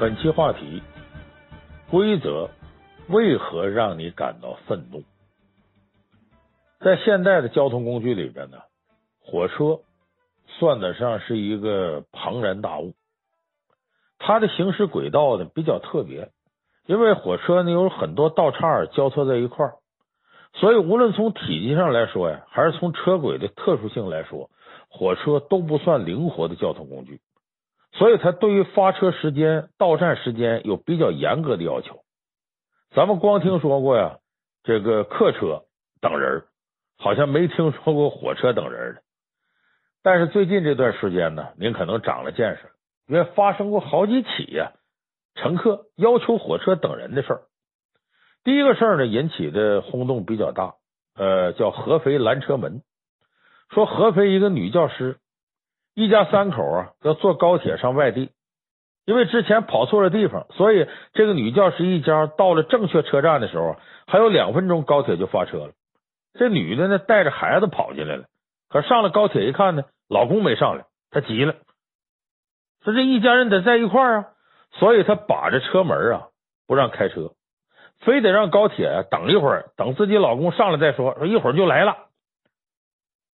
本期话题：规则为何让你感到愤怒？在现代的交通工具里边呢，火车算得上是一个庞然大物。它的行驶轨道呢比较特别，因为火车呢有很多道岔交错在一块儿，所以无论从体积上来说呀，还是从车轨的特殊性来说，火车都不算灵活的交通工具。所以，它对于发车时间、到站时间有比较严格的要求。咱们光听说过呀，这个客车等人，好像没听说过火车等人的。但是最近这段时间呢，您可能长了见识，因为发生过好几起呀，乘客要求火车等人的事儿。第一个事儿呢，引起的轰动比较大，呃，叫合肥拦车门，说合肥一个女教师。一家三口啊，要坐高铁上外地，因为之前跑错了地方，所以这个女教师一家到了正确车站的时候，还有两分钟高铁就发车了。这女的呢，带着孩子跑进来了，可上了高铁一看呢，老公没上来，她急了，说这一家人得在一块儿啊，所以她把着车门啊，不让开车，非得让高铁等一会儿，等自己老公上来再说，说一会儿就来了。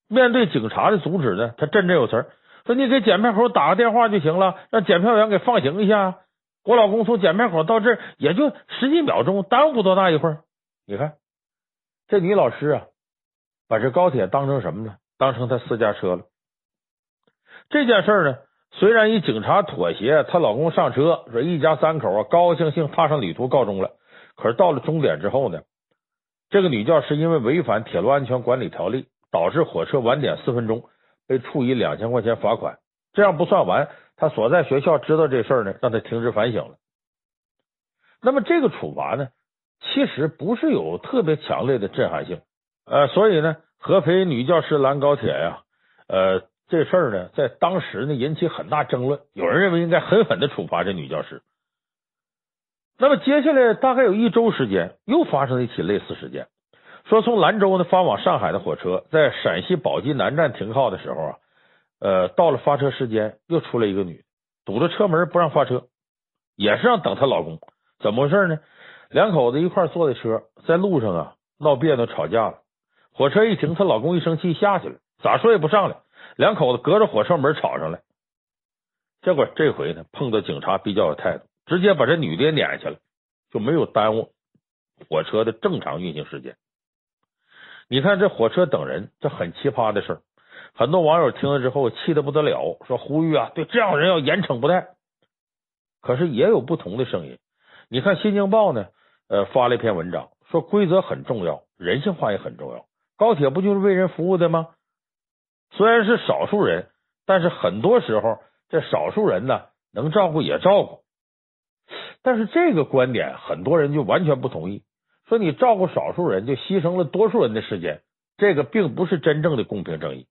面对警察的阻止呢，她振振有词。说你给检票口打个电话就行了，让检票员给放行一下。我老公从检票口到这儿也就十几秒钟，耽误多大一会儿。你看这女老师啊，把这高铁当成什么呢？当成她私家车了。这件事呢，虽然以警察妥协，她老公上车，说一家三口啊高高兴兴踏上旅途告终了。可是到了终点之后呢，这个女教师因为违反铁路安全管理条例，导致火车晚点四分钟。被处以两千块钱罚款，这样不算完，他所在学校知道这事儿呢，让他停职反省了。那么这个处罚呢，其实不是有特别强烈的震撼性，呃，所以呢，合肥女教师拦高铁呀，呃，这事儿呢，在当时呢引起很大争论，有人认为应该狠狠的处罚这女教师。那么接下来大概有一周时间，又发生了一起类似事件。说从兰州呢发往上海的火车，在陕西宝鸡南站停靠的时候啊，呃，到了发车时间，又出来一个女，堵着车门不让发车，也是让等她老公。怎么回事呢？两口子一块坐的车，在路上啊闹别扭吵架了。火车一停，她老公一生气下去了，咋说也不上来。两口子隔着火车门吵上来，结果这回呢碰到警察比较有态度，直接把这女的也撵下了，就没有耽误火车的正常运行时间。你看这火车等人，这很奇葩的事儿。很多网友听了之后气得不得了，说呼吁啊，对这样的人要严惩不贷。可是也有不同的声音。你看《新京报》呢，呃，发了一篇文章，说规则很重要，人性化也很重要。高铁不就是为人服务的吗？虽然是少数人，但是很多时候这少数人呢，能照顾也照顾。但是这个观点，很多人就完全不同意。说你照顾少数人，就牺牲了多数人的时间，这个并不是真正的公平正义。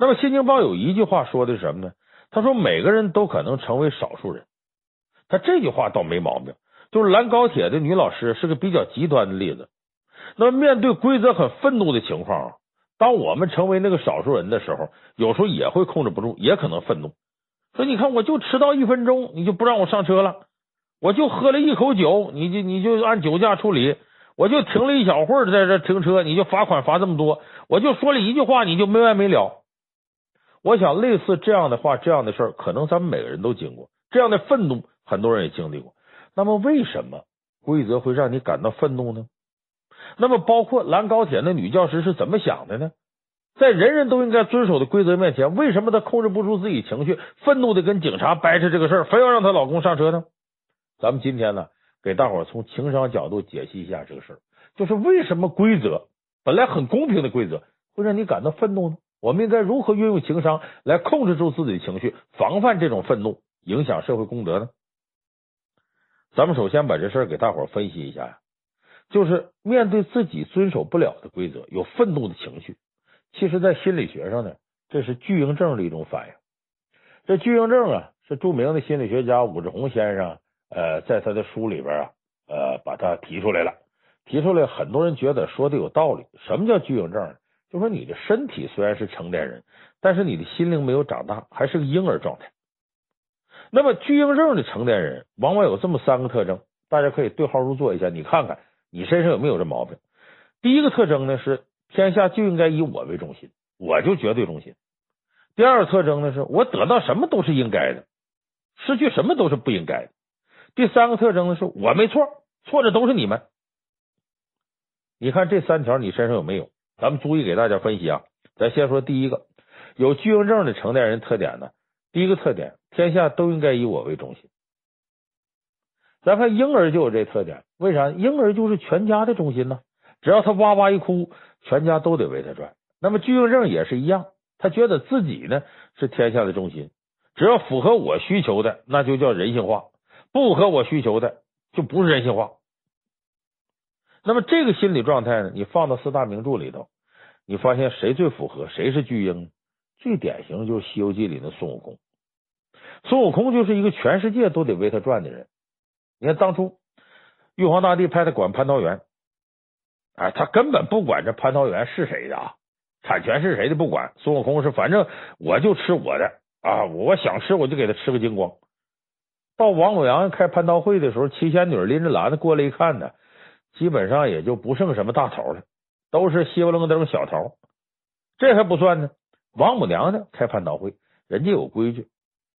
那么《新京报》有一句话说的是什么呢？他说每个人都可能成为少数人。他这句话倒没毛病，就是拦高铁的女老师是个比较极端的例子。那么面对规则很愤怒的情况，当我们成为那个少数人的时候，有时候也会控制不住，也可能愤怒。说你看，我就迟到一分钟，你就不让我上车了。我就喝了一口酒，你就你就按酒驾处理；我就停了一小会儿在这停车，你就罚款罚这么多；我就说了一句话，你就没完没了。我想类似这样的话，这样的事儿，可能咱们每个人都经过这样的愤怒，很多人也经历过。那么，为什么规则会让你感到愤怒呢？那么，包括拦高铁那女教师是怎么想的呢？在人人都应该遵守的规则面前，为什么她控制不住自己情绪，愤怒的跟警察掰扯这个事儿，非要让她老公上车呢？咱们今天呢，给大伙儿从情商角度解析一下这个事儿，就是为什么规则本来很公平的规则会让你感到愤怒呢？我们应该如何运用情商来控制住自己的情绪，防范这种愤怒影响社会公德呢？咱们首先把这事儿给大伙儿分析一下呀，就是面对自己遵守不了的规则，有愤怒的情绪，其实在心理学上呢，这是巨婴症的一种反应。这巨婴症啊，是著名的心理学家武志红先生。呃，在他的书里边啊，呃，把他提出来了，提出来，很多人觉得说的有道理。什么叫巨婴症？就说你的身体虽然是成年人，但是你的心灵没有长大，还是个婴儿状态。那么巨婴症的成年人往往有这么三个特征，大家可以对号入座一下，你看看你身上有没有这毛病。第一个特征呢是天下就应该以我为中心，我就绝对中心。第二个特征呢是我得到什么都是应该的，失去什么都是不应该的。第三个特征呢是我没错，错的都是你们。你看这三条你身上有没有？咱们逐一给大家分析啊。咱先说第一个，有巨婴症的成年人特点呢。第一个特点，天下都应该以我为中心。咱看婴儿就有这特点，为啥？婴儿就是全家的中心呢。只要他哇哇一哭，全家都得围他转。那么巨婴症也是一样，他觉得自己呢是天下的中心，只要符合我需求的，那就叫人性化；不合我需求的，就不是人性化。那么这个心理状态呢，你放到四大名著里头，你发现谁最符合？谁是巨婴？最典型就是《西游记》里的孙悟空。孙悟空就是一个全世界都得为他转的人。你看当初玉皇大帝派他管蟠桃园，哎，他根本不管这蟠桃园是谁的啊，产权是谁的不管。孙悟空是反正我就吃我的啊，我想吃我就给他吃个精光。到王母娘娘开蟠桃会的时候，七仙女拎着篮子过来一看呢，基本上也就不剩什么大桃了，都是稀巴楞登小桃。这还不算呢，王母娘娘开蟠桃会，人家有规矩。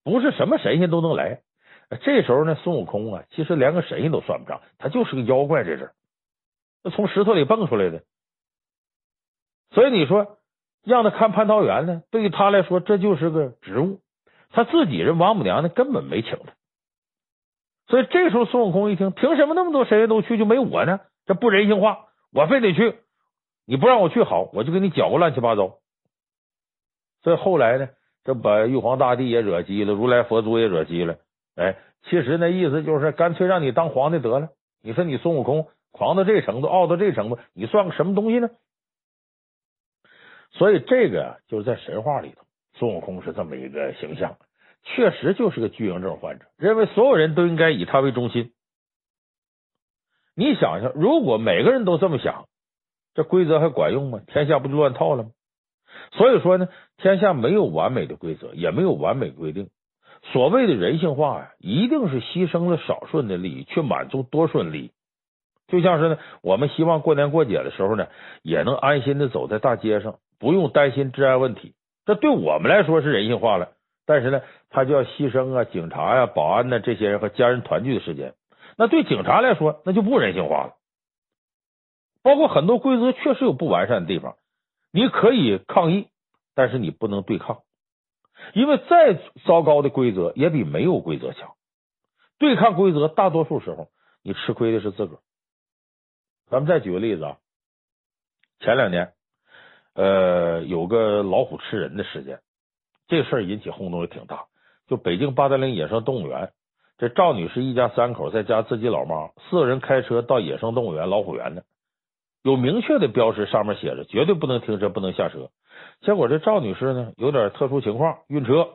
不是什么神仙都能来。这时候呢，孙悟空啊，其实连个神仙都算不上，他就是个妖怪。这是从石头里蹦出来的。所以你说让他看蟠桃园呢，对于他来说这就是个职务。他自己人王母娘娘根本没请他。所以这时候孙悟空一听，凭什么那么多神仙都去，就没我呢？这不人性化，我非得去。你不让我去好，我就给你搅个乱七八糟。所以后来呢？这把玉皇大帝也惹急了，如来佛祖也惹急了。哎，其实那意思就是干脆让你当皇帝得了。你说你孙悟空狂到这程度，傲到这程度，你算个什么东西呢？所以这个就是在神话里头，孙悟空是这么一个形象，确实就是个巨婴症患者，认为所有人都应该以他为中心。你想想，如果每个人都这么想，这规则还管用吗？天下不就乱套了吗？所以说呢，天下没有完美的规则，也没有完美规定。所谓的人性化呀，一定是牺牲了少数人的利益，去满足多数人利益。就像是呢，我们希望过年过节的时候呢，也能安心的走在大街上，不用担心治安问题。这对我们来说是人性化了，但是呢，他就要牺牲啊，警察呀、保安呢这些人和家人团聚的时间。那对警察来说，那就不人性化了。包括很多规则确实有不完善的地方。你可以抗议，但是你不能对抗，因为再糟糕的规则也比没有规则强。对抗规则，大多数时候你吃亏的是自个儿。咱们再举个例子啊，前两年，呃，有个老虎吃人的事件，这事儿引起轰动也挺大。就北京八达岭野生动物园，这赵女士一家三口再加自己老妈，四个人开车到野生动物园老虎园呢。有明确的标识，上面写着绝对不能停车，不能下车。结果这赵女士呢，有点特殊情况，晕车。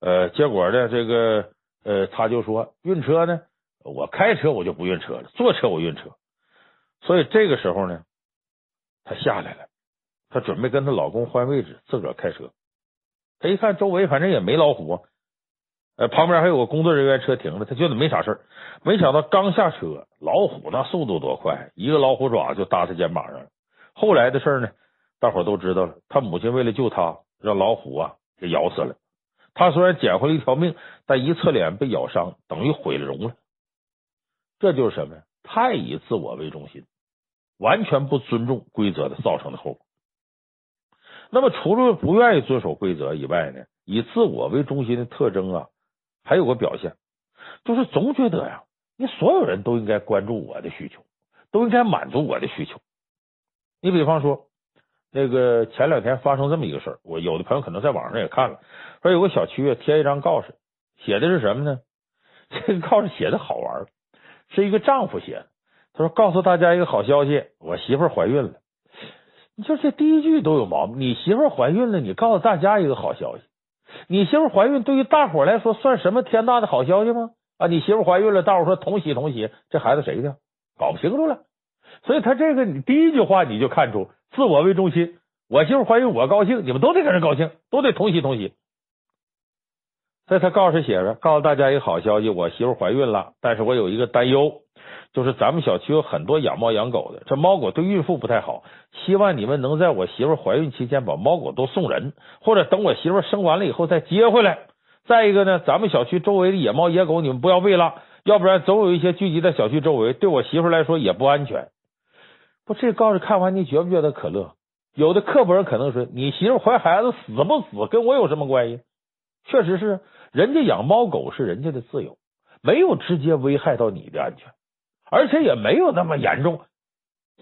呃，结果呢，这个呃，她就说晕车呢，我开车我就不晕车了，坐车我晕车。所以这个时候呢，她下来了，她准备跟她老公换位置，自个儿开车。他一看周围反正也没老虎。呃，旁边还有个工作人员车停着，他觉得没啥事儿。没想到刚下车，老虎那速度多快，一个老虎爪就搭他肩膀上了。后来的事呢，大伙都知道了。他母亲为了救他，让老虎啊给咬死了。他虽然捡回了一条命，但一侧脸被咬伤，等于毁了容了。这就是什么呀？太以自我为中心，完全不尊重规则的造成的后果。那么，除了不愿意遵守规则以外呢，以自我为中心的特征啊。还有个表现，就是总觉得呀，你所有人都应该关注我的需求，都应该满足我的需求。你比方说，那个前两天发生这么一个事儿，我有的朋友可能在网上也看了，说有个小区啊贴一张告示，写的是什么呢？这个告示写的好玩，是一个丈夫写的。他说：“告诉大家一个好消息，我媳妇怀孕了。”你说这第一句都有毛病，你媳妇怀孕了，你告诉大家一个好消息。你媳妇怀孕对于大伙来说算什么天大的好消息吗？啊，你媳妇怀孕了，大伙说同喜同喜，这孩子谁的？搞不清楚了。所以他这个你第一句话你就看出自我为中心，我媳妇怀孕我高兴，你们都得跟着高兴，都得同喜同喜。所以他告示写着：“告诉大家一个好消息，我媳妇怀孕了，但是我有一个担忧，就是咱们小区有很多养猫养狗的，这猫狗对孕妇不太好，希望你们能在我媳妇怀孕期间把猫狗都送人，或者等我媳妇生完了以后再接回来。再一个呢，咱们小区周围的野猫野狗你们不要喂了，要不然总有一些聚集在小区周围，对我媳妇来说也不安全。不，这告示看完你觉不觉得可乐？有的刻薄人可能说，你媳妇怀孩子死不死跟我有什么关系？确实是。”人家养猫狗是人家的自由，没有直接危害到你的安全，而且也没有那么严重。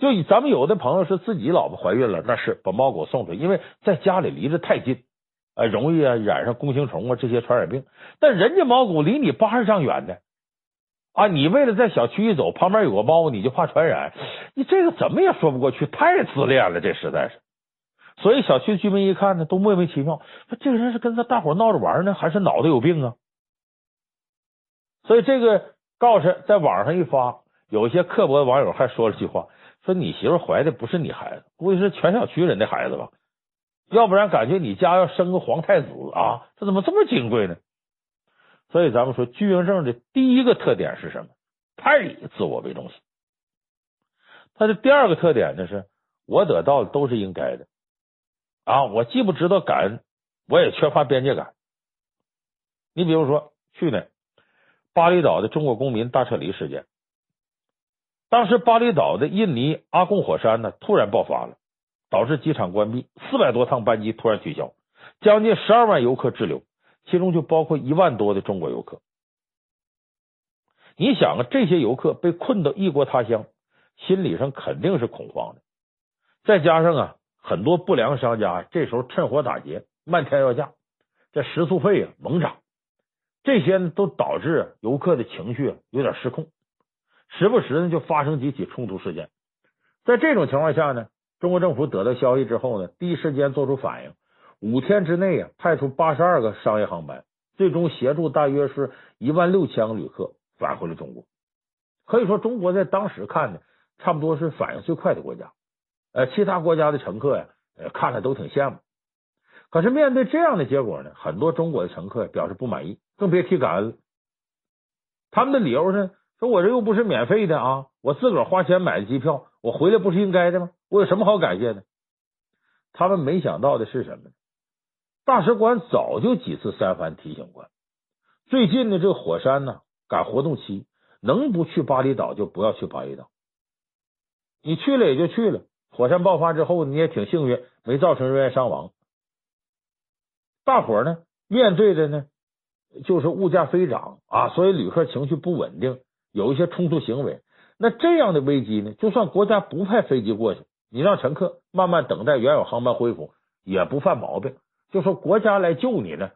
就咱们有的朋友是自己老婆怀孕了，那是把猫狗送出去，因为在家里离着太近，啊，容易啊染上弓形虫啊这些传染病。但人家猫狗离你八十丈远的啊，你为了在小区一走，旁边有个猫，你就怕传染，你这个怎么也说不过去，太自恋了，这实在是。所以小区居民一看呢，都莫名其妙，说这个人是跟他大伙闹着玩呢，还是脑袋有病啊？所以这个告示在网上一发，有一些刻薄的网友还说了句话，说你媳妇怀的不是你孩子，估计是全小区人的孩子吧？要不然感觉你家要生个皇太子啊，这怎么这么金贵呢？所以咱们说，巨婴症的第一个特点是什么？太以自我为中心。它的第二个特点呢，是我得到的都是应该的。啊，我既不知道感恩，我也缺乏边界感。你比如说，去年巴厘岛的中国公民大撤离事件，当时巴厘岛的印尼阿贡火山呢突然爆发了，导致机场关闭，四百多趟班机突然取消，将近十二万游客滞留，其中就包括一万多的中国游客。你想啊，这些游客被困到异国他乡，心理上肯定是恐慌的，再加上啊。很多不良商家这时候趁火打劫，漫天要价，这食宿费啊猛涨，这些都导致游客的情绪有点失控，时不时呢就发生几起冲突事件。在这种情况下呢，中国政府得到消息之后呢，第一时间做出反应，五天之内啊派出八十二个商业航班，最终协助大约是一万六千个旅客返回了中国。可以说，中国在当时看呢，差不多是反应最快的国家。呃，其他国家的乘客呀，呃，看了都挺羡慕。可是面对这样的结果呢，很多中国的乘客表示不满意，更别提感恩了。他们的理由是说：“我这又不是免费的啊，我自个儿花钱买的机票，我回来不是应该的吗？我有什么好感谢的？”他们没想到的是什么？大使馆早就几次三番提醒过，最近的这个火山呢，赶活动期，能不去巴厘岛就不要去巴厘岛。你去了也就去了。火山爆发之后，你也挺幸运，没造成人员伤亡。大伙呢，面对的呢，就是物价飞涨啊，所以旅客情绪不稳定，有一些冲突行为。那这样的危机呢，就算国家不派飞机过去，你让乘客慢慢等待原有航班恢复，也不犯毛病。就说国家来救你呢，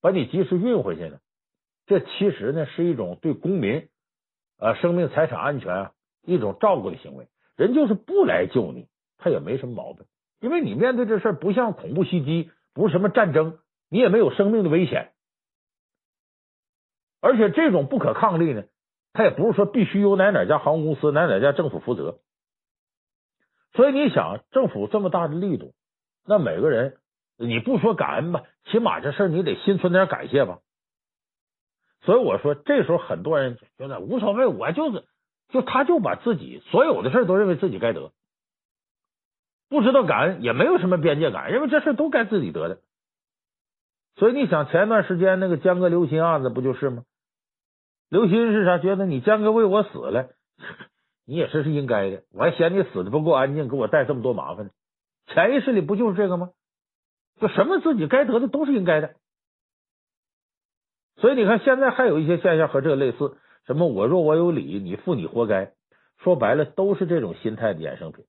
把你及时运回去呢，这其实呢是一种对公民啊生命财产安全啊一种照顾的行为。人就是不来救你，他也没什么毛病，因为你面对这事儿不像恐怖袭击，不是什么战争，你也没有生命的危险，而且这种不可抗力呢，他也不是说必须由哪哪家航空公司、哪哪家政府负责。所以你想，政府这么大的力度，那每个人你不说感恩吧，起码这事儿你得心存点感谢吧。所以我说，这时候很多人觉得无所谓，我就是。就他就把自己所有的事都认为自己该得，不知道感恩，也没有什么边界感，认为这事都该自己得的。所以你想，前一段时间那个江歌刘鑫案子不就是吗？刘鑫是啥？觉得你江哥为我死了，你也是是应该的，我还嫌你死的不够安静，给我带这么多麻烦呢。潜意识里不就是这个吗？就什么自己该得的都是应该的。所以你看，现在还有一些现象和这个类似。什么？我若我有理，你负你活该。说白了，都是这种心态的衍生品。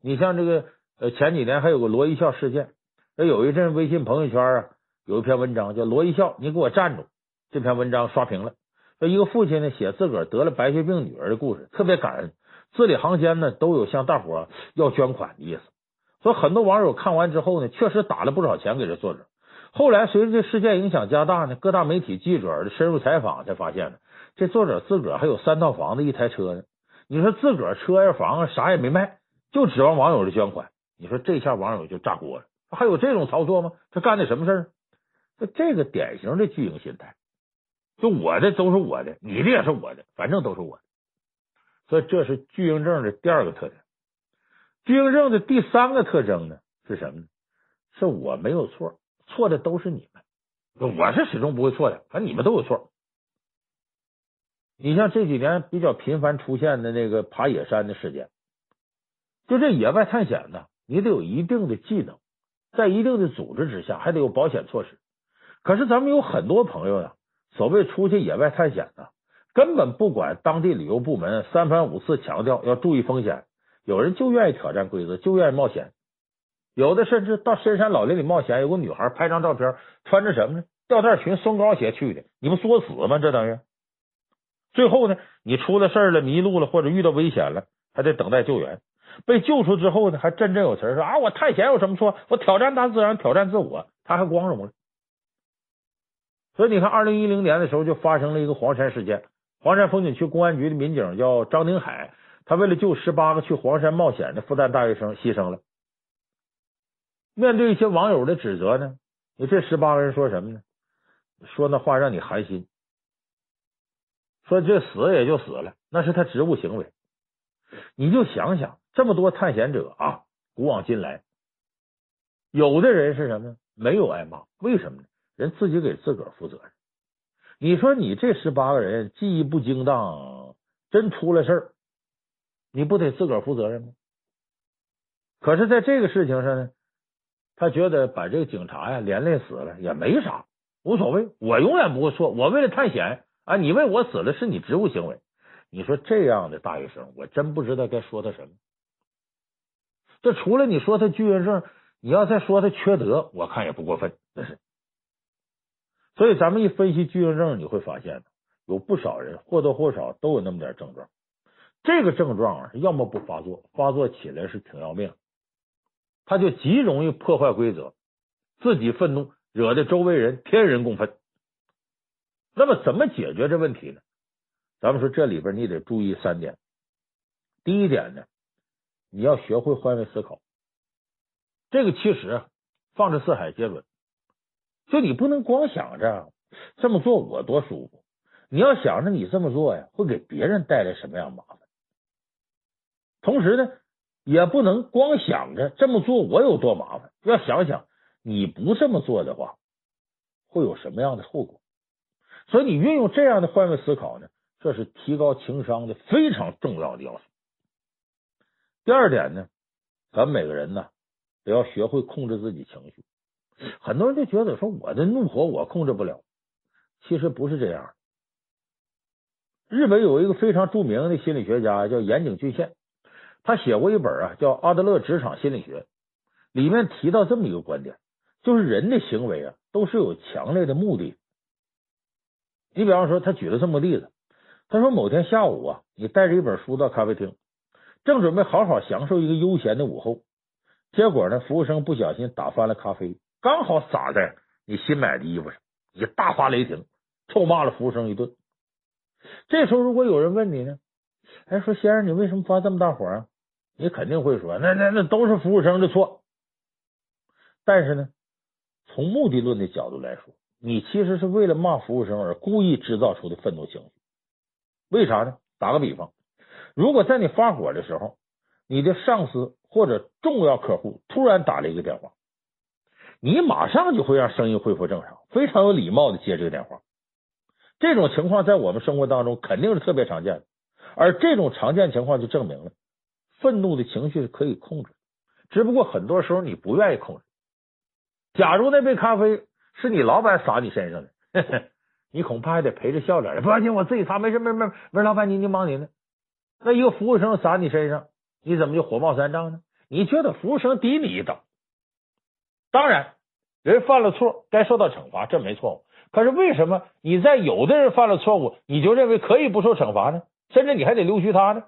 你像这个，呃，前几年还有个罗一笑事件，那有一阵微信朋友圈啊，有一篇文章叫“罗一笑，你给我站住”。这篇文章刷屏了。说一个父亲呢，写自个儿得了白血病女儿的故事，特别感恩，字里行间呢都有向大伙要捐款的意思。所以很多网友看完之后呢，确实打了不少钱给这作者。后来随着这事件影响加大呢，各大媒体记者的深入采访才发现呢，这作者自个儿还有三套房子一台车呢。你说自个儿车呀房啊啥也没卖，就指望网友的捐款。你说这下网友就炸锅了，还有这种操作吗？他干的什么事儿？就这个典型的巨婴心态，就我的都是我的，你的也是我的，反正都是我的。所以这是巨婴症的第二个特点。巨婴症的第三个特征呢是什么呢？是我没有错，错的都是你们，我是始终不会错的，反正你们都有错。你像这几年比较频繁出现的那个爬野山的事件，就这野外探险呢，你得有一定的技能，在一定的组织之下，还得有保险措施。可是咱们有很多朋友呢，所谓出去野外探险呢，根本不管当地旅游部门三番五次强调要注意风险，有人就愿意挑战规则，就愿意冒险。有的甚至到深山老林里冒险，有个女孩拍张照片，穿着什么呢？吊带裙、松糕鞋去的，你不作死吗？这等于。最后呢，你出了事儿了，迷路了，或者遇到危险了，还得等待救援。被救出之后呢，还振振有词说啊，我探险有什么错？我挑战大自然，挑战自我，他还光荣了。所以你看，二零一零年的时候就发生了一个黄山事件。黄山风景区公安局的民警叫张宁海，他为了救十八个去黄山冒险的复旦大学生牺牲了。面对一些网友的指责呢，你这十八个人说什么呢？说那话让你寒心。说这死也就死了，那是他职务行为。你就想想，这么多探险者啊，古往今来，有的人是什么呢？没有挨骂，为什么呢？人自己给自个儿负责任。你说你这十八个人技艺不精当，真出了事儿，你不得自个儿负责任吗？可是，在这个事情上呢，他觉得把这个警察呀连累死了也没啥，无所谓。我永远不会错，我为了探险。啊！你为我死了是你职务行为，你说这样的大学生，我真不知道该说他什么。这除了你说他巨人症，你要再说他缺德，我看也不过分。那是，所以咱们一分析巨婴症，你会发现有不少人或多或少都有那么点症状。这个症状啊，要么不发作，发作起来是挺要命，他就极容易破坏规则，自己愤怒，惹得周围人天人共愤。那么怎么解决这问题呢？咱们说这里边你得注意三点。第一点呢，你要学会换位思考。这个其实放之四海皆准，就你不能光想着这么做我多舒服，你要想着你这么做呀会给别人带来什么样麻烦。同时呢，也不能光想着这么做我有多麻烦，要想想你不这么做的话会有什么样的后果。所以你运用这样的换位思考呢，这是提高情商的非常重要的要素。第二点呢，咱们每个人呢都要学会控制自己情绪。很多人就觉得说我的怒火我控制不了，其实不是这样。日本有一个非常著名的心理学家叫岩井俊宪，他写过一本啊叫《阿德勒职场心理学》，里面提到这么一个观点，就是人的行为啊都是有强烈的目的。你比方说，他举了这么个例子，他说某天下午啊，你带着一本书到咖啡厅，正准备好好享受一个悠闲的午后，结果呢，服务生不小心打翻了咖啡，刚好洒在你新买的衣服上，你大发雷霆，臭骂了服务生一顿。这时候如果有人问你呢，哎，说先生，你为什么发这么大火啊？你肯定会说，那那那都是服务生的错。但是呢，从目的论的角度来说。你其实是为了骂服务生而故意制造出的愤怒情绪，为啥呢？打个比方，如果在你发火的时候，你的上司或者重要客户突然打了一个电话，你马上就会让声音恢复正常，非常有礼貌的接这个电话。这种情况在我们生活当中肯定是特别常见的，而这种常见情况就证明了愤怒的情绪是可以控制，只不过很多时候你不愿意控制。假如那杯咖啡。是你老板洒你身上的，呵呵，你恐怕还得陪着笑脸。不要紧，我自己擦，没事，没事，没事。没，老板，您您忙您的。那一个服务生洒你身上，你怎么就火冒三丈呢？你觉得服务生低你一等？当然，人犯了错该受到惩罚，这没错误。可是为什么你在有的人犯了错误，你就认为可以不受惩罚呢？甚至你还得溜须他呢？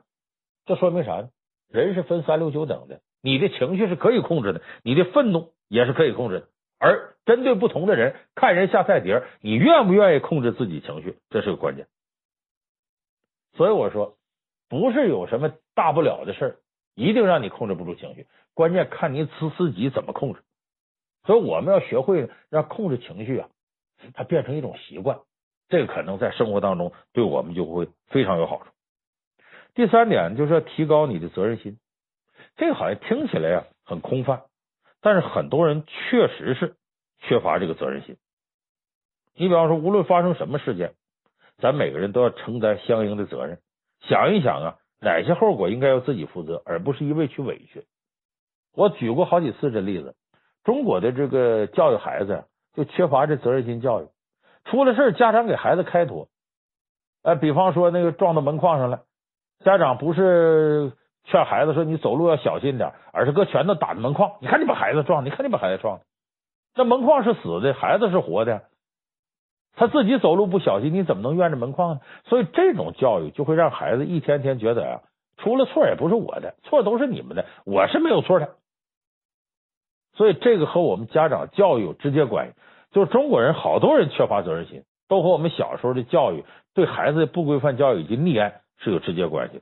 这说明啥呢？人是分三六九等的，你的情绪是可以控制的，你的愤怒也是可以控制的。而针对不同的人，看人下菜碟，你愿不愿意控制自己情绪，这是个关键。所以我说，不是有什么大不了的事儿一定让你控制不住情绪，关键看你自自己怎么控制。所以我们要学会让控制情绪啊，它变成一种习惯，这个可能在生活当中对我们就会非常有好处。第三点就是要提高你的责任心，这个好像听起来啊很空泛，但是很多人确实是缺乏这个责任心。你比方说，无论发生什么事件，咱每个人都要承担相应的责任。想一想啊，哪些后果应该由自己负责，而不是一味去委屈。我举过好几次这例子，中国的这个教育孩子就缺乏这责任心教育，出了事家长给孩子开脱。哎，比方说那个撞到门框上了，家长不是劝孩子说你走路要小心点，而是搁拳头打着门框。你看你把孩子撞，你看你把孩子撞的，这门框是死的，孩子是活的。他自己走路不小心，你怎么能怨着门框呢？所以这种教育就会让孩子一天天觉得呀，出了错也不是我的，错都是你们的，我是没有错的。所以这个和我们家长教育有直接关系。就是中国人好多人缺乏责任心，都和我们小时候的教育对孩子的不规范教育以及溺爱是有直接关系。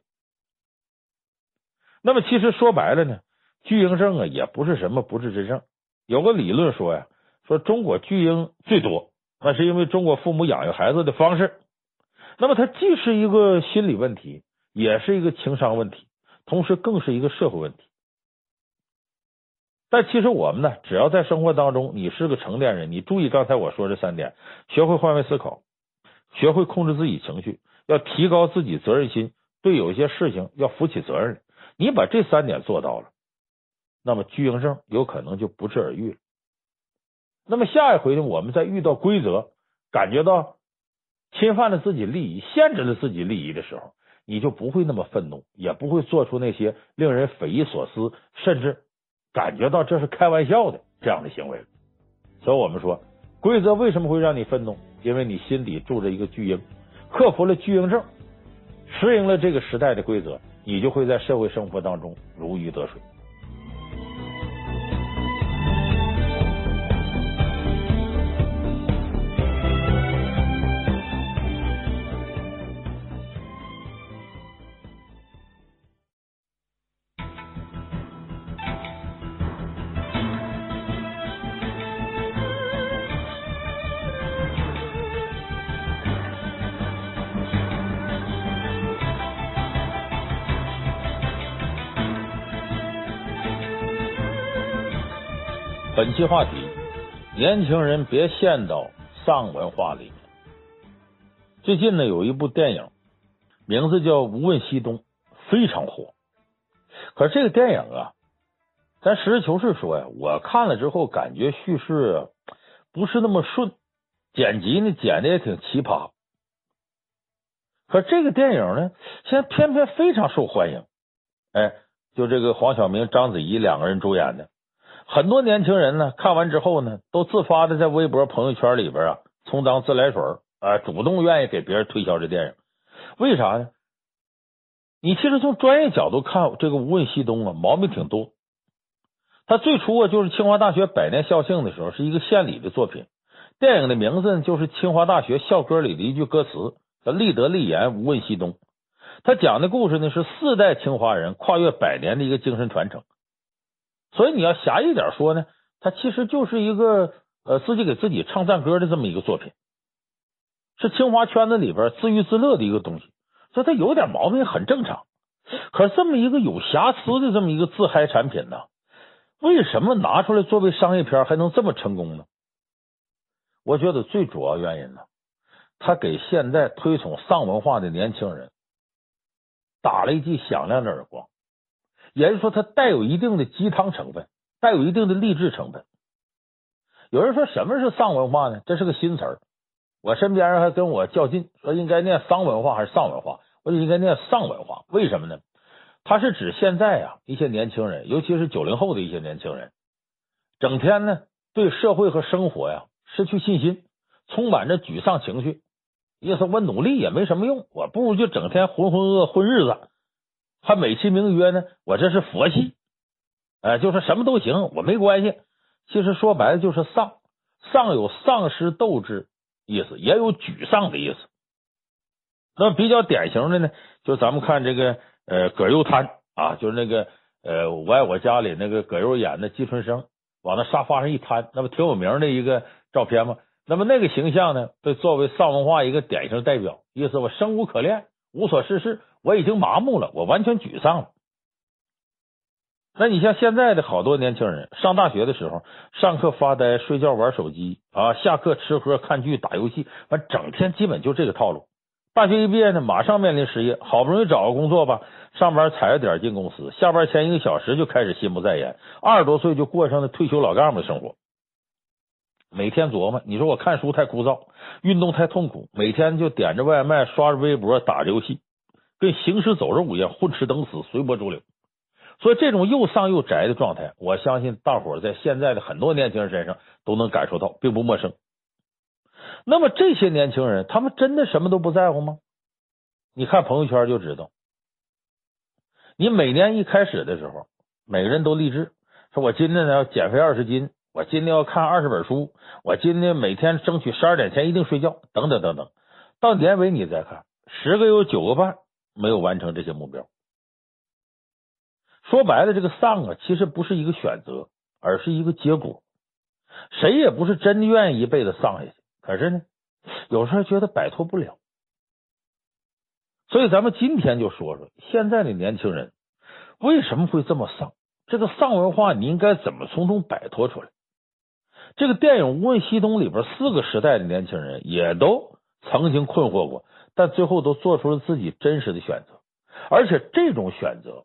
那么其实说白了呢，巨婴症啊也不是什么不治之症。有个理论说呀，说中国巨婴最多。那是因为中国父母养育孩子的方式，那么它既是一个心理问题，也是一个情商问题，同时更是一个社会问题。但其实我们呢，只要在生活当中，你是个成年人，你注意刚才我说这三点，学会换位思考，学会控制自己情绪，要提高自己责任心，对有一些事情要负起责任。你把这三点做到了，那么巨婴症有可能就不治而愈了。那么下一回呢，我们在遇到规则，感觉到侵犯了自己利益、限制了自己利益的时候，你就不会那么愤怒，也不会做出那些令人匪夷所思，甚至感觉到这是开玩笑的这样的行为。所以，我们说，规则为什么会让你愤怒？因为你心底住着一个巨婴，克服了巨婴症，适应了这个时代的规则，你就会在社会生活当中如鱼得水。话题：年轻人别陷到丧文化里面。最近呢，有一部电影，名字叫《无问西东》，非常火。可这个电影啊，咱实事求是说呀，我看了之后感觉叙事不是那么顺，剪辑呢剪的也挺奇葩。可这个电影呢，现在偏偏非常受欢迎。哎，就这个黄晓明、章子怡两个人主演的。很多年轻人呢，看完之后呢，都自发的在微博、朋友圈里边啊，充当自来水啊，主动愿意给别人推销这电影。为啥呢？你其实从专业角度看，这个《无问西东》啊，毛病挺多。他最初啊，就是清华大学百年校庆的时候，是一个献礼的作品。电影的名字呢，就是清华大学校歌里的一句歌词，叫“立德立言，无问西东”。他讲的故事呢，是四代清华人跨越百年的一个精神传承。所以你要狭义点说呢，它其实就是一个呃自己给自己唱赞歌的这么一个作品，是清华圈子里边自娱自乐的一个东西。所以它有点毛病很正常。可是这么一个有瑕疵的这么一个自嗨产品呢，为什么拿出来作为商业片还能这么成功呢？我觉得最主要原因呢，他给现在推崇丧文化的年轻人打了一记响亮的耳光。也就是说，它带有一定的鸡汤成分，带有一定的励志成分。有人说什么是丧文化呢？这是个新词儿。我身边人还跟我较劲，说应该念丧文化还是丧文化？我就应该念丧文化。为什么呢？它是指现在啊一些年轻人，尤其是九零后的一些年轻人，整天呢对社会和生活呀失去信心，充满着沮丧情绪。意思我努力也没什么用，我不如就整天浑浑噩噩混日子。还美其名曰呢，我这是佛系，哎，就是什么都行，我没关系。其实说白了就是丧，丧有丧失斗志意思，也有沮丧的意思。那么比较典型的呢，就咱们看这个呃葛优瘫啊，就是那个呃我爱我家里那个葛优演的季春生，往那沙发上一瘫，那不挺有名的一个照片吗？那么那个形象呢，被作为丧文化一个典型代表，意思我生无可恋，无所事事，我已经麻木了，我完全沮丧了。那你像现在的好多年轻人，上大学的时候，上课发呆，睡觉玩手机啊，下课吃喝看剧打游戏，完整天基本就这个套路。大学一毕业呢，马上面临失业，好不容易找个工作吧，上班踩着点进公司，下班前一个小时就开始心不在焉，二十多岁就过上了退休老干部的生活。每天琢磨，你说我看书太枯燥，运动太痛苦，每天就点着外卖，刷着微博，打着游戏，跟行尸走肉一样，混吃等死，随波逐流。所以这种又丧又宅的状态，我相信大伙在现在的很多年轻人身上都能感受到，并不陌生。那么这些年轻人，他们真的什么都不在乎吗？你看朋友圈就知道。你每年一开始的时候，每个人都励志，说我今天呢要减肥二十斤，我今天要看二十本书，我今天每天争取十二点前一定睡觉，等等等等。到年尾你再看，十个有九个半没有完成这些目标。说白了，这个丧啊，其实不是一个选择，而是一个结果。谁也不是真愿意一辈子丧下去，可是呢，有时候觉得摆脱不了。所以，咱们今天就说说现在的年轻人为什么会这么丧？这个丧文化，你应该怎么从中摆脱出来？这个电影《无问西东》里边四个时代的年轻人也都曾经困惑过，但最后都做出了自己真实的选择，而且这种选择。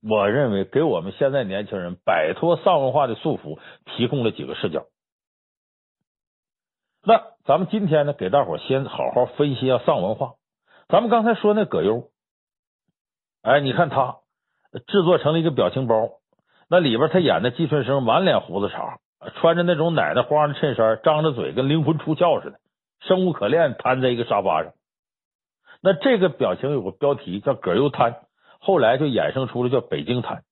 我认为给我们现在年轻人摆脱丧文化的束缚提供了几个视角。那咱们今天呢，给大伙先好好分析一下丧文化。咱们刚才说那葛优，哎，你看他制作成了一个表情包，那里边他演的季春生满脸胡子茬，穿着那种奶奶花的衬衫，张着嘴跟灵魂出窍似的，生无可恋，瘫在一个沙发上。那这个表情有个标题叫“葛优瘫”。后来就衍生出了叫北京瘫。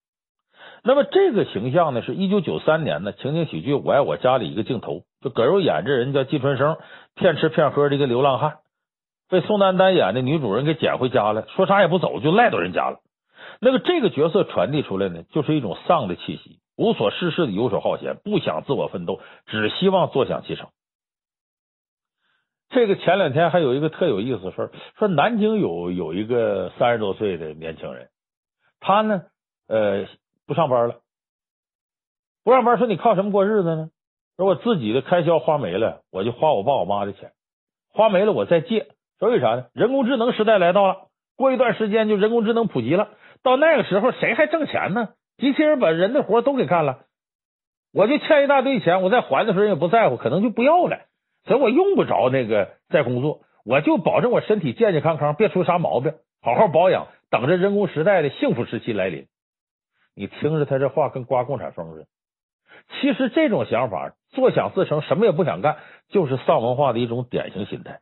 那么这个形象呢，是一九九三年的情景喜剧《我爱我家》里一个镜头，就葛优演这人叫季春生，骗吃骗喝的一个流浪汉，被宋丹丹演的女主人给捡回家了，说啥也不走，就赖到人家了。那个这个角色传递出来呢，就是一种丧的气息，无所事事的游手好闲，不想自我奋斗，只希望坐享其成。这个前两天还有一个特有意思的事儿，说南京有有一个三十多岁的年轻人，他呢，呃，不上班了，不上班，说你靠什么过日子呢？说我自己的开销花没了，我就花我爸我妈的钱，花没了我再借。说为啥呢？人工智能时代来到了，过一段时间就人工智能普及了，到那个时候谁还挣钱呢？机器人把人的活都给干了，我就欠一大堆钱，我再还的时候也不在乎，可能就不要了。所以我用不着那个再工作，我就保证我身体健健康康，别出啥毛病，好好保养，等着人工时代的幸福时期来临。你听着他这话跟刮共产风似的。其实这种想法，坐享自成，什么也不想干，就是丧文化的一种典型心态。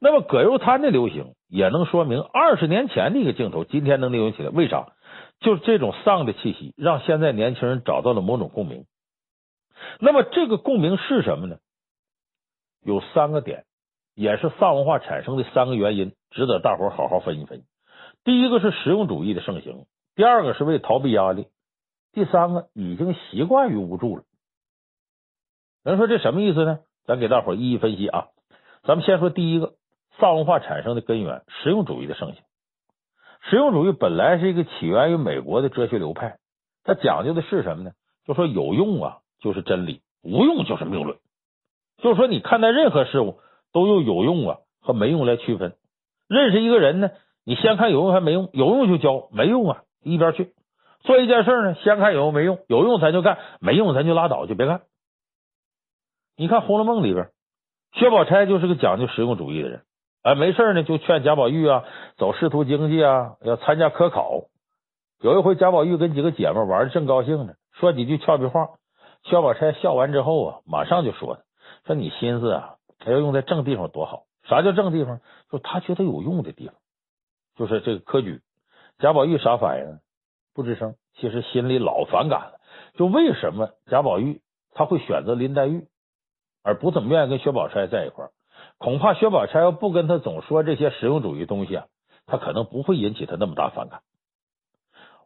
那么葛优瘫的流行，也能说明二十年前的一个镜头，今天能利用起来，为啥？就是这种丧的气息，让现在年轻人找到了某种共鸣。那么这个共鸣是什么呢？有三个点，也是丧文化产生的三个原因，值得大伙好好分析分析。第一个是实用主义的盛行，第二个是为逃避压力，第三个已经习惯于无助了。人说这什么意思呢？咱给大伙一一分析啊。咱们先说第一个，丧文化产生的根源，实用主义的盛行。实用主义本来是一个起源于美国的哲学流派，它讲究的是什么呢？就说有用啊就是真理，无用就是谬论。就说，你看待任何事物都用有用啊和没用来区分。认识一个人呢，你先看有用还没用，有用就交，没用啊一边去。做一件事呢，先看有用没用，有用咱就干，没用咱就拉倒，就别干。你看《红楼梦》里边，薛宝钗就是个讲究实用主义的人，哎，没事呢就劝贾宝玉啊走仕途经济啊，要参加科考。有一回，贾宝玉跟几个姐妹玩的正高兴呢，说几句俏皮话，薛宝钗笑完之后啊，马上就说说你心思啊，他要用在正地方多好。啥叫正地方？就他觉得有用的地方，就是这个科举。贾宝玉啥反应？不吱声。其实心里老反感了。就为什么贾宝玉他会选择林黛玉，而不怎么愿意跟薛宝钗在一块儿？恐怕薛宝钗要不跟他总说这些实用主义东西啊，他可能不会引起他那么大反感。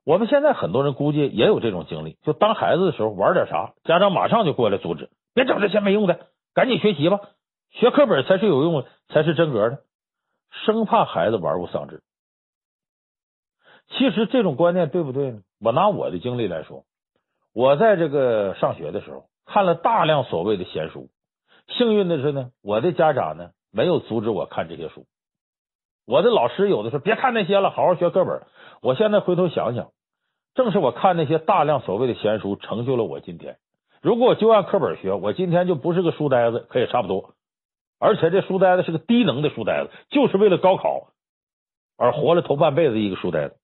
我们现在很多人估计也有这种经历，就当孩子的时候玩点啥，家长马上就过来阻止，别整这些没用的。赶紧学习吧，学课本才是有用的，才是真格的，生怕孩子玩物丧志。其实这种观念对不对呢？我拿我的经历来说，我在这个上学的时候看了大量所谓的闲书，幸运的是呢，我的家长呢没有阻止我看这些书。我的老师有的时候别看那些了，好好学课本。我现在回头想想，正是我看那些大量所谓的闲书，成就了我今天。如果就按课本学，我今天就不是个书呆子，可也差不多。而且这书呆子是个低能的书呆子，就是为了高考而活了头半辈子一个书呆子。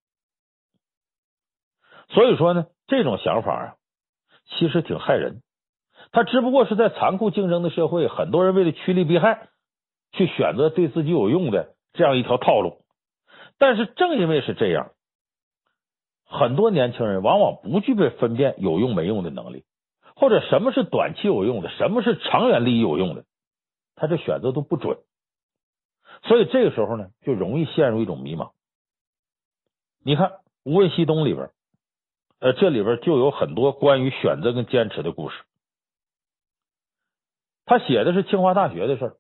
所以说呢，这种想法啊，其实挺害人。他只不过是在残酷竞争的社会，很多人为了趋利避害，去选择对自己有用的这样一条套路。但是正因为是这样。很多年轻人往往不具备分辨有用没用的能力，或者什么是短期有用的，什么是长远利益有用的，他这选择都不准，所以这个时候呢，就容易陷入一种迷茫。你看《无问西东》里边，呃，这里边就有很多关于选择跟坚持的故事。他写的是清华大学的事儿，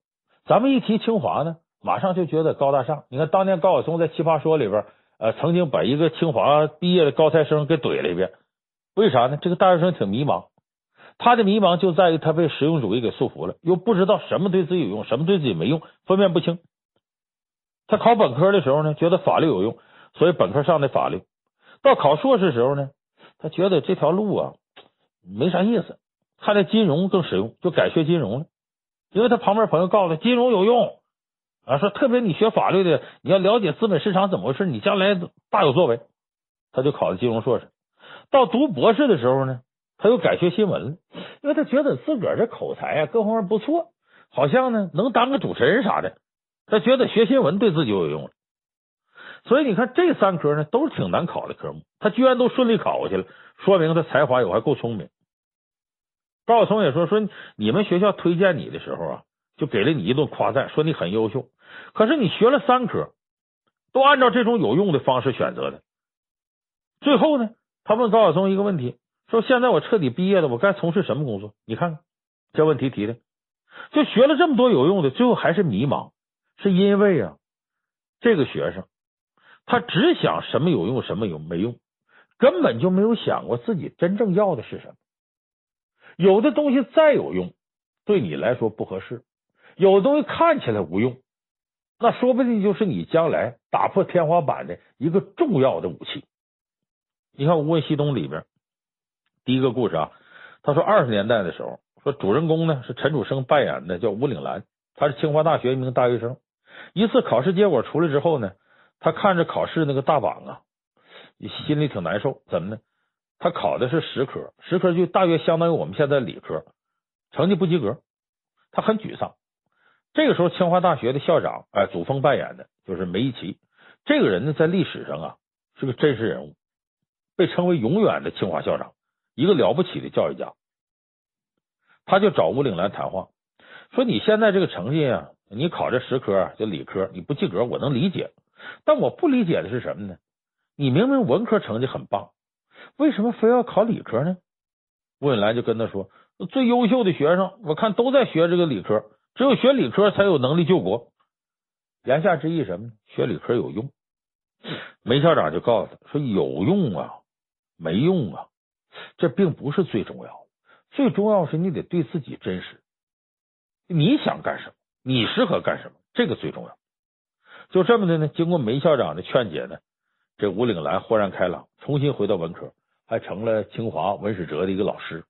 咱们一提清华呢，马上就觉得高大上。你看当年高晓松在《奇葩说》里边。呃，曾经把一个清华毕业的高材生给怼了一遍，为啥呢？这个大学生挺迷茫，他的迷茫就在于他被实用主义给束缚了，又不知道什么对自己有用，什么对自己没用，分辨不清。他考本科的时候呢，觉得法律有用，所以本科上的法律。到考硕士时候呢，他觉得这条路啊没啥意思，看来金融更实用，就改学金融了。因为他旁边朋友告诉他，金融有用。啊，说特别你学法律的，你要了解资本市场怎么回事，你将来大有作为。他就考了金融硕士，到读博士的时候呢，他又改学新闻了，因为他觉得自个儿这口才啊各方面不错，好像呢能当个主持人啥的。他觉得学新闻对自己有用了，所以你看这三科呢都是挺难考的科目，他居然都顺利考过去了，说明他才华有，还够聪明。高晓松也说说你们学校推荐你的时候啊，就给了你一顿夸赞，说你很优秀。可是你学了三科，都按照这种有用的方式选择的。最后呢，他问高晓松一个问题，说：“现在我彻底毕业了，我该从事什么工作？”你看看这问题提的，就学了这么多有用的，最后还是迷茫，是因为啊，这个学生他只想什么有用，什么有没用，根本就没有想过自己真正要的是什么。有的东西再有用，对你来说不合适；有的东西看起来无用。那说不定就是你将来打破天花板的一个重要的武器。你看《无问西东》里边第一个故事啊，他说二十年代的时候，说主人公呢是陈楚生扮演的叫吴岭澜，他是清华大学一名大学生。一次考试结果出来之后呢，他看着考试那个大榜啊，心里挺难受。怎么呢？他考的是十科，十科就大约相当于我们现在理科，成绩不及格，他很沮丧。这个时候，清华大学的校长，哎，祖峰扮演的就是梅贻琦。这个人呢，在历史上啊是个真实人物，被称为永远的清华校长，一个了不起的教育家。他就找吴岭岚谈话，说：“你现在这个成绩啊，你考这十科就理科，你不及格，我能理解。但我不理解的是什么呢？你明明文科成绩很棒，为什么非要考理科呢？”吴岭岚就跟他说：“最优秀的学生，我看都在学这个理科。”只有学理科才有能力救国，言下之意什么呢？学理科有用。梅校长就告诉他说：“有用啊，没用啊，这并不是最重要的，最重要是你得对自己真实。你想干什么？你适合干什么？这个最重要。”就这么的呢，经过梅校长的劝解呢，这吴岭岚豁然开朗，重新回到文科，还成了清华文史哲的一个老师。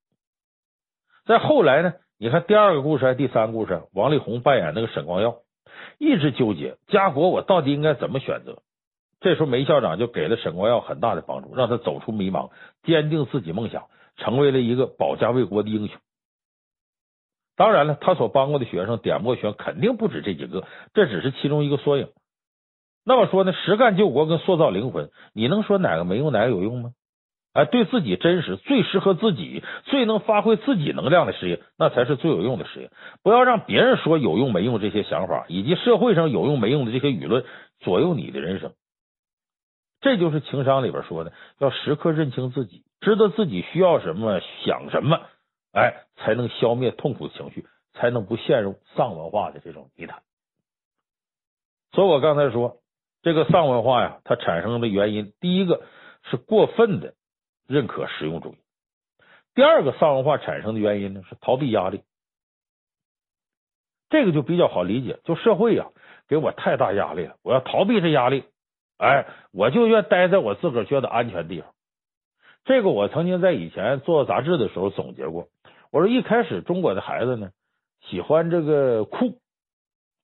再后来呢？你看第二个故事还是第三个故事？王力宏扮演那个沈光耀，一直纠结家国，我到底应该怎么选择？这时候梅校长就给了沈光耀很大的帮助，让他走出迷茫，坚定自己梦想，成为了一个保家卫国的英雄。当然了，他所帮过的学生点过选肯定不止这几个，这只是其中一个缩影。那么说呢，实干救国跟塑造灵魂，你能说哪个没用，哪个有用吗？哎，对自己真实、最适合自己、最能发挥自己能量的事业，那才是最有用的事业。不要让别人说有用没用这些想法，以及社会上有用没用的这些舆论左右你的人生。这就是情商里边说的，要时刻认清自己，知道自己需要什么、想什么，哎，才能消灭痛苦情绪，才能不陷入丧文化的这种泥潭。所以我刚才说，这个丧文化呀，它产生的原因，第一个是过分的认可实用主义；第二个丧文化产生的原因呢，是逃避压力。这个就比较好理解，就社会呀，给我太大压力了，我要逃避这压力，哎，我就愿待在我自个儿觉得安全地方。这个我曾经在以前做杂志的时候总结过，我说一开始中国的孩子呢，喜欢这个酷。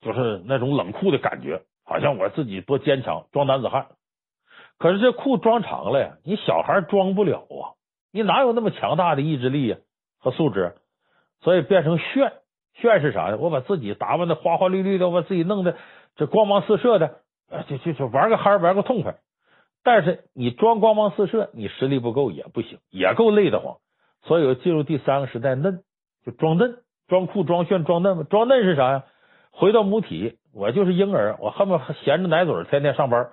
就是那种冷酷的感觉，好像我自己多坚强，装男子汉。可是这酷装长了呀，你小孩装不了啊，你哪有那么强大的意志力呀和素质？所以变成炫，炫是啥呢？我把自己打扮的花花绿绿的，我把自己弄得这光芒四射的，就就就玩个嗨，玩个痛快。但是你装光芒四射，你实力不够也不行，也够累得慌。所以进入第三个时代，嫩就装嫩，装酷，装炫，装嫩嘛。装嫩是啥呀？回到母体，我就是婴儿，我恨不得衔着奶嘴天天上班。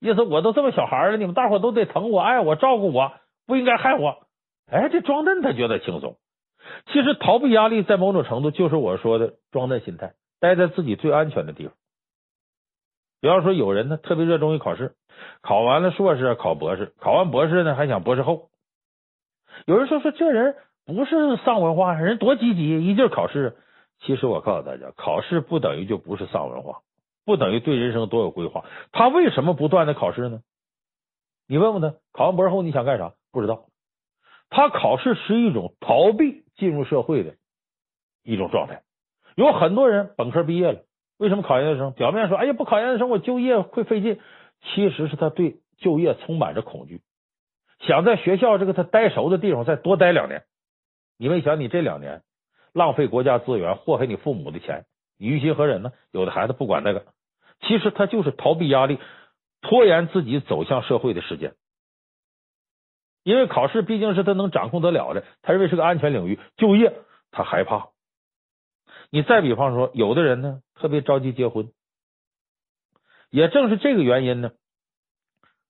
意思我都这么小孩了，你们大伙都得疼我、爱我、照顾我，不应该害我。哎，这装嫩他觉得轻松。其实逃避压力，在某种程度就是我说的装嫩心态，待在自己最安全的地方。比方说，有人呢特别热衷于考试，考完了硕士考博士，考完博士呢还想博士后。有人说说这人不是丧文化，人多积极，一劲考试。其实我告诉大家，考试不等于就不是丧文化，不等于对人生多有规划。他为什么不断的考试呢？你问问他，考完博士后你想干啥？不知道。他考试是一种逃避进入社会的一种状态。有很多人本科毕业了，为什么考研究生？表面说，哎呀，不考研究生我就业会费劲，其实是他对就业充满着恐惧，想在学校这个他待熟的地方再多待两年。你们想，你这两年。浪费国家资源，祸害你父母的钱，你于心何忍呢？有的孩子不管那个，其实他就是逃避压力，拖延自己走向社会的时间。因为考试毕竟是他能掌控得了的，他认为是个安全领域。就业他害怕。你再比方说，有的人呢特别着急结婚，也正是这个原因呢。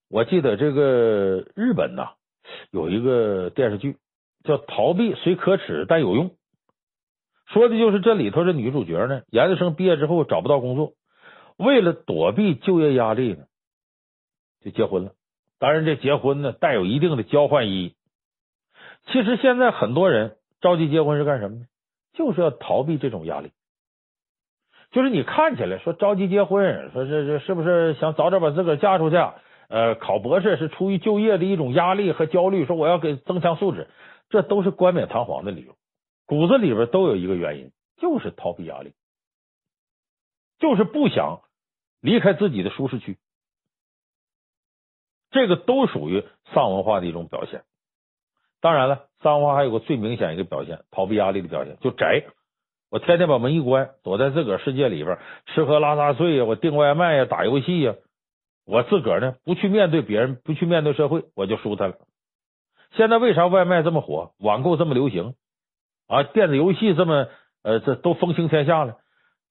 我记得这个日本呐有一个电视剧叫《逃避虽可耻但有用》。说的就是这里头这女主角呢，研究生毕业之后找不到工作，为了躲避就业压力呢，就结婚了。当然，这结婚呢带有一定的交换意义。其实现在很多人着急结婚是干什么呢？就是要逃避这种压力。就是你看起来说着急结婚，说这这是不是想早点把自个儿嫁出去？呃，考博士是出于就业的一种压力和焦虑，说我要给增强素质，这都是冠冕堂皇的理由。骨子里边都有一个原因，就是逃避压力，就是不想离开自己的舒适区。这个都属于丧文化的一种表现。当然了，丧文化还有个最明显一个表现，逃避压力的表现，就宅。我天天把门一关，躲在自个儿世界里边，吃喝拉撒睡呀，我订外卖呀，打游戏呀，我自个儿呢不去面对别人，不去面对社会，我就舒坦了。现在为啥外卖这么火，网购这么流行？啊，电子游戏这么呃，这都风行天下了，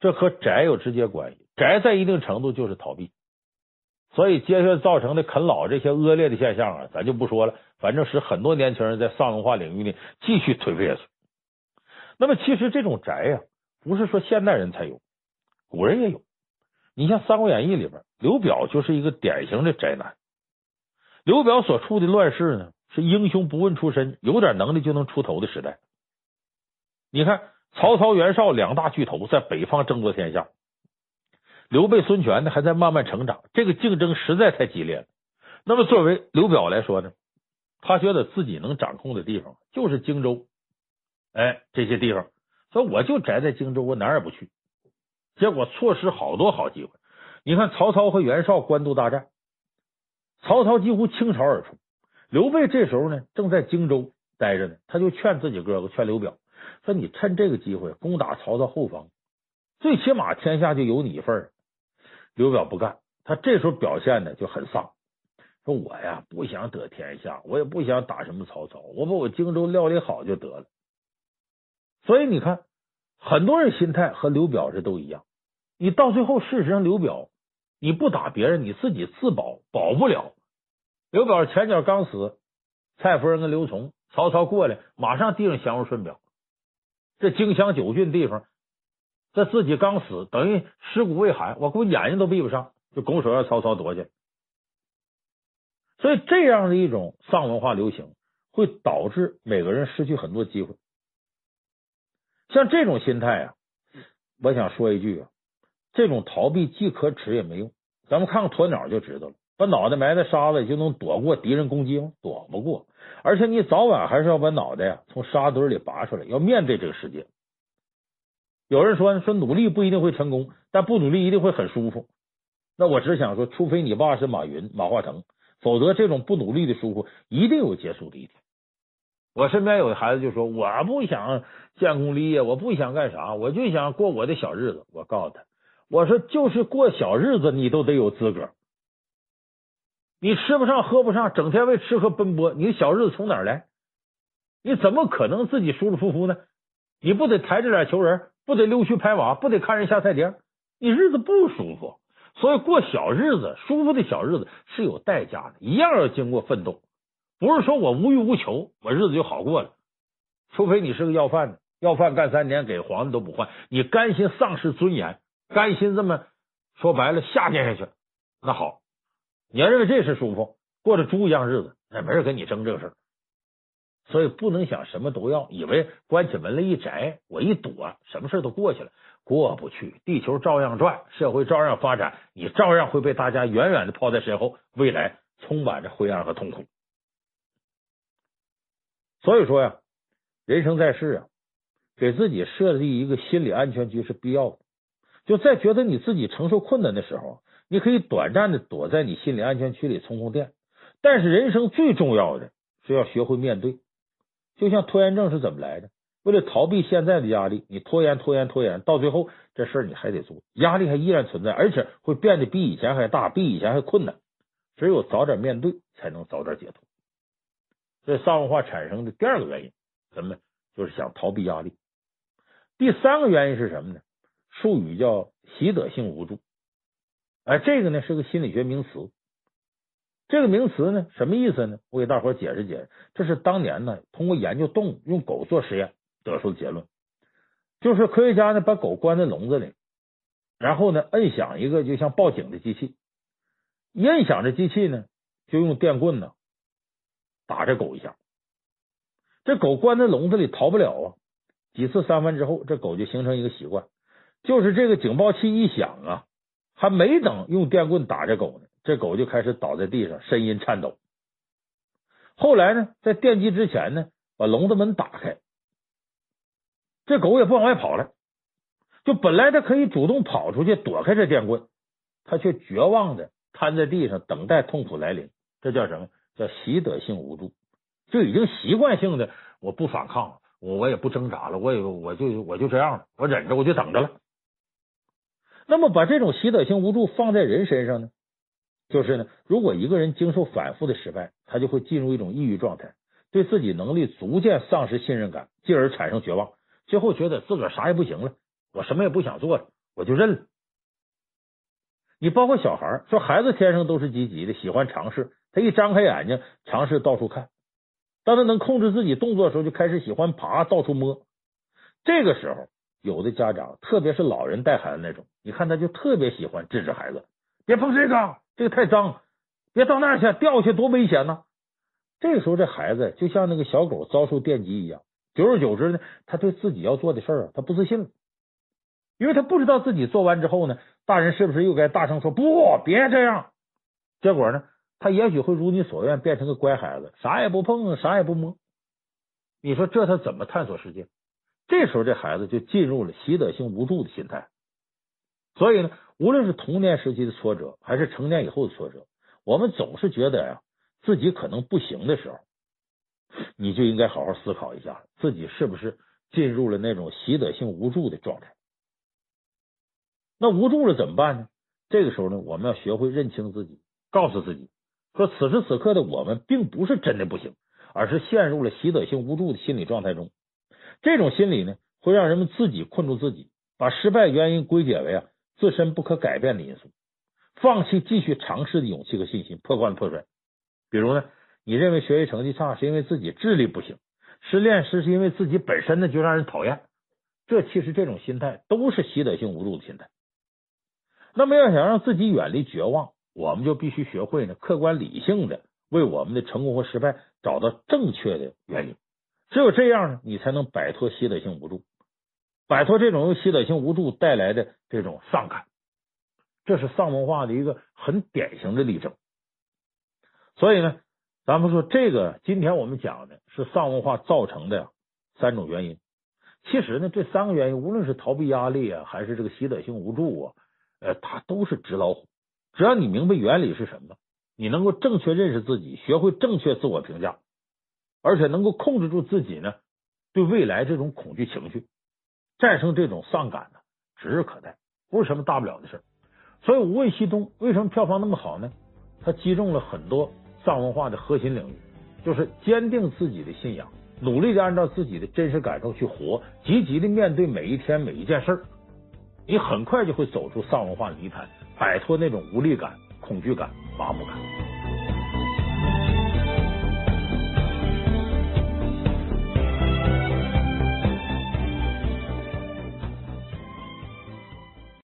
这和宅有直接关系。宅在一定程度就是逃避，所以接下来造成的啃老这些恶劣的现象啊，咱就不说了。反正使很多年轻人在丧文化领域呢继续颓废下去。那么，其实这种宅呀，不是说现代人才有，古人也有。你像《三国演义》里边，刘表就是一个典型的宅男。刘表所处的乱世呢，是英雄不问出身，有点能力就能出头的时代。你看，曹操、袁绍两大巨头在北方争夺天下，刘备、孙权呢还在慢慢成长，这个竞争实在太激烈了。那么，作为刘表来说呢，他觉得自己能掌控的地方就是荆州，哎，这些地方，所以我就宅在荆州，我哪儿也不去。结果错失好多好机会。你看，曹操和袁绍官渡大战，曹操几乎倾巢而出，刘备这时候呢正在荆州待着呢，他就劝自己哥哥，劝刘表。说你趁这个机会攻打曹操后方，最起码天下就有你一份。刘表不干，他这时候表现的就很丧。说我呀不想得天下，我也不想打什么曹操，我把我荆州料理好就得了。所以你看，很多人心态和刘表这都一样。你到最后，事实上刘表你不打别人，你自己自保保不了。刘表前脚刚死，蔡夫人跟刘琮，曹操过来马上递上降龙顺表。这荆襄九郡地方这自己刚死，等于尸骨未寒，我估计眼睛都闭不上，就拱手让曹操夺去。所以这样的一种丧文化流行，会导致每个人失去很多机会。像这种心态啊，我想说一句啊，这种逃避既可耻也没用。咱们看看鸵鸟就知道了，把脑袋埋在沙子里就能躲过敌人攻击吗？躲不过。而且你早晚还是要把脑袋呀从沙堆里拔出来，要面对这个世界。有人说说努力不一定会成功，但不努力一定会很舒服。那我只想说，除非你爸是马云、马化腾，否则这种不努力的舒服一定有结束的一天。我身边有的孩子就说：“我不想建功立业，我不想干啥，我就想过我的小日子。”我告诉他：“我说就是过小日子，你都得有资格。你吃不上喝不上，整天为吃喝奔波，你小日子从哪儿来？你怎么可能自己舒舒服服呢？你不得抬着脸求人，不得溜须拍马，不得看人下菜碟？你日子不舒服，所以过小日子，舒服的小日子是有代价的，一样要经过奋斗。不是说我无欲无求，我日子就好过了。除非你是个要饭的，要饭干三年给皇帝都不换，你甘心丧失尊严，甘心这么说白了下贱下去？那好。你要认为这是舒服，过着猪一样日子，那没人跟你争这个事儿。所以不能想什么都要，以为关起门来一宅，我一躲，什么事都过去了，过不去。地球照样转，社会照样发展，你照样会被大家远远的抛在身后，未来充满着灰暗和痛苦。所以说呀，人生在世啊，给自己设立一个心理安全区是必要的。就在觉得你自己承受困难的时候。你可以短暂的躲在你心理安全区里充充电，但是人生最重要的是要学会面对。就像拖延症是怎么来的？为了逃避现在的压力，你拖延、拖延、拖延，到最后这事儿你还得做，压力还依然存在，而且会变得比以前还大，比以前还困难。只有早点面对，才能早点解脱。这丧文化产生的第二个原因，什么？就是想逃避压力。第三个原因是什么呢？术语叫习得性无助。哎，这个呢是个心理学名词。这个名词呢什么意思呢？我给大伙解释解释。这是当年呢通过研究动物，用狗做实验得出的结论，就是科学家呢把狗关在笼子里，然后呢摁响一个就像报警的机器，一摁响这机器呢就用电棍呢打这狗一下，这狗关在笼子里逃不了啊。几次三番之后，这狗就形成一个习惯，就是这个警报器一响啊。还没等用电棍打这狗呢，这狗就开始倒在地上，呻吟颤抖。后来呢，在电击之前呢，把笼子门打开，这狗也不往外跑了。就本来它可以主动跑出去躲开这电棍，它却绝望的瘫在地上，等待痛苦来临。这叫什么？叫习得性无助，就已经习惯性的我不反抗了，我我也不挣扎了，我也我就我就这样了，我忍着，我就等着了。那么，把这种习得性无助放在人身上呢，就是呢，如果一个人经受反复的失败，他就会进入一种抑郁状态，对自己能力逐渐丧失信任感，进而产生绝望，最后觉得自个儿啥也不行了，我什么也不想做了，我就认了。你包括小孩说，孩子天生都是积极的，喜欢尝试，他一张开眼睛尝试到处看，当他能控制自己动作的时候，就开始喜欢爬，到处摸，这个时候。有的家长，特别是老人带孩子那种，你看他就特别喜欢制止孩子，别碰这个，这个太脏，别到那儿去，掉下去多危险呢。这个时候，这孩子就像那个小狗遭受电击一样，久而久之呢，他对自己要做的事儿啊，他不自信了，因为他不知道自己做完之后呢，大人是不是又该大声说不，别这样。结果呢，他也许会如你所愿，变成个乖孩子，啥也不碰，啥也不摸。你说这他怎么探索世界？这时候，这孩子就进入了习得性无助的心态。所以呢，无论是童年时期的挫折，还是成年以后的挫折，我们总是觉得呀，自己可能不行的时候，你就应该好好思考一下，自己是不是进入了那种习得性无助的状态。那无助了怎么办呢？这个时候呢，我们要学会认清自己，告诉自己说，此时此刻的我们并不是真的不行，而是陷入了习得性无助的心理状态中。这种心理呢，会让人们自己困住自己，把失败原因归结为啊自身不可改变的因素，放弃继续尝试的勇气和信心，破罐子破摔。比如呢，你认为学习成绩差是因为自己智力不行，失恋是是因为自己本身呢就让人讨厌，这其实这种心态都是习得性无助的心态。那么要想让自己远离绝望，我们就必须学会呢，客观理性的为我们的成功和失败找到正确的原因。只有这样呢，你才能摆脱习得性无助，摆脱这种由习得性无助带来的这种丧感。这是丧文化的一个很典型的例证。所以呢，咱们说这个，今天我们讲的是丧文化造成的三种原因。其实呢，这三个原因，无论是逃避压力啊，还是这个习得性无助啊，呃，它都是纸老虎。只要你明白原理是什么，你能够正确认识自己，学会正确自我评价。而且能够控制住自己呢，对未来这种恐惧情绪，战胜这种丧感呢，指日可待，不是什么大不了的事。所以《无畏西东》为什么票房那么好呢？它击中了很多丧文化的核心领域，就是坚定自己的信仰，努力的按照自己的真实感受去活，积极的面对每一天每一件事儿，你很快就会走出丧文化泥潭，摆脱那种无力感、恐惧感、麻木感。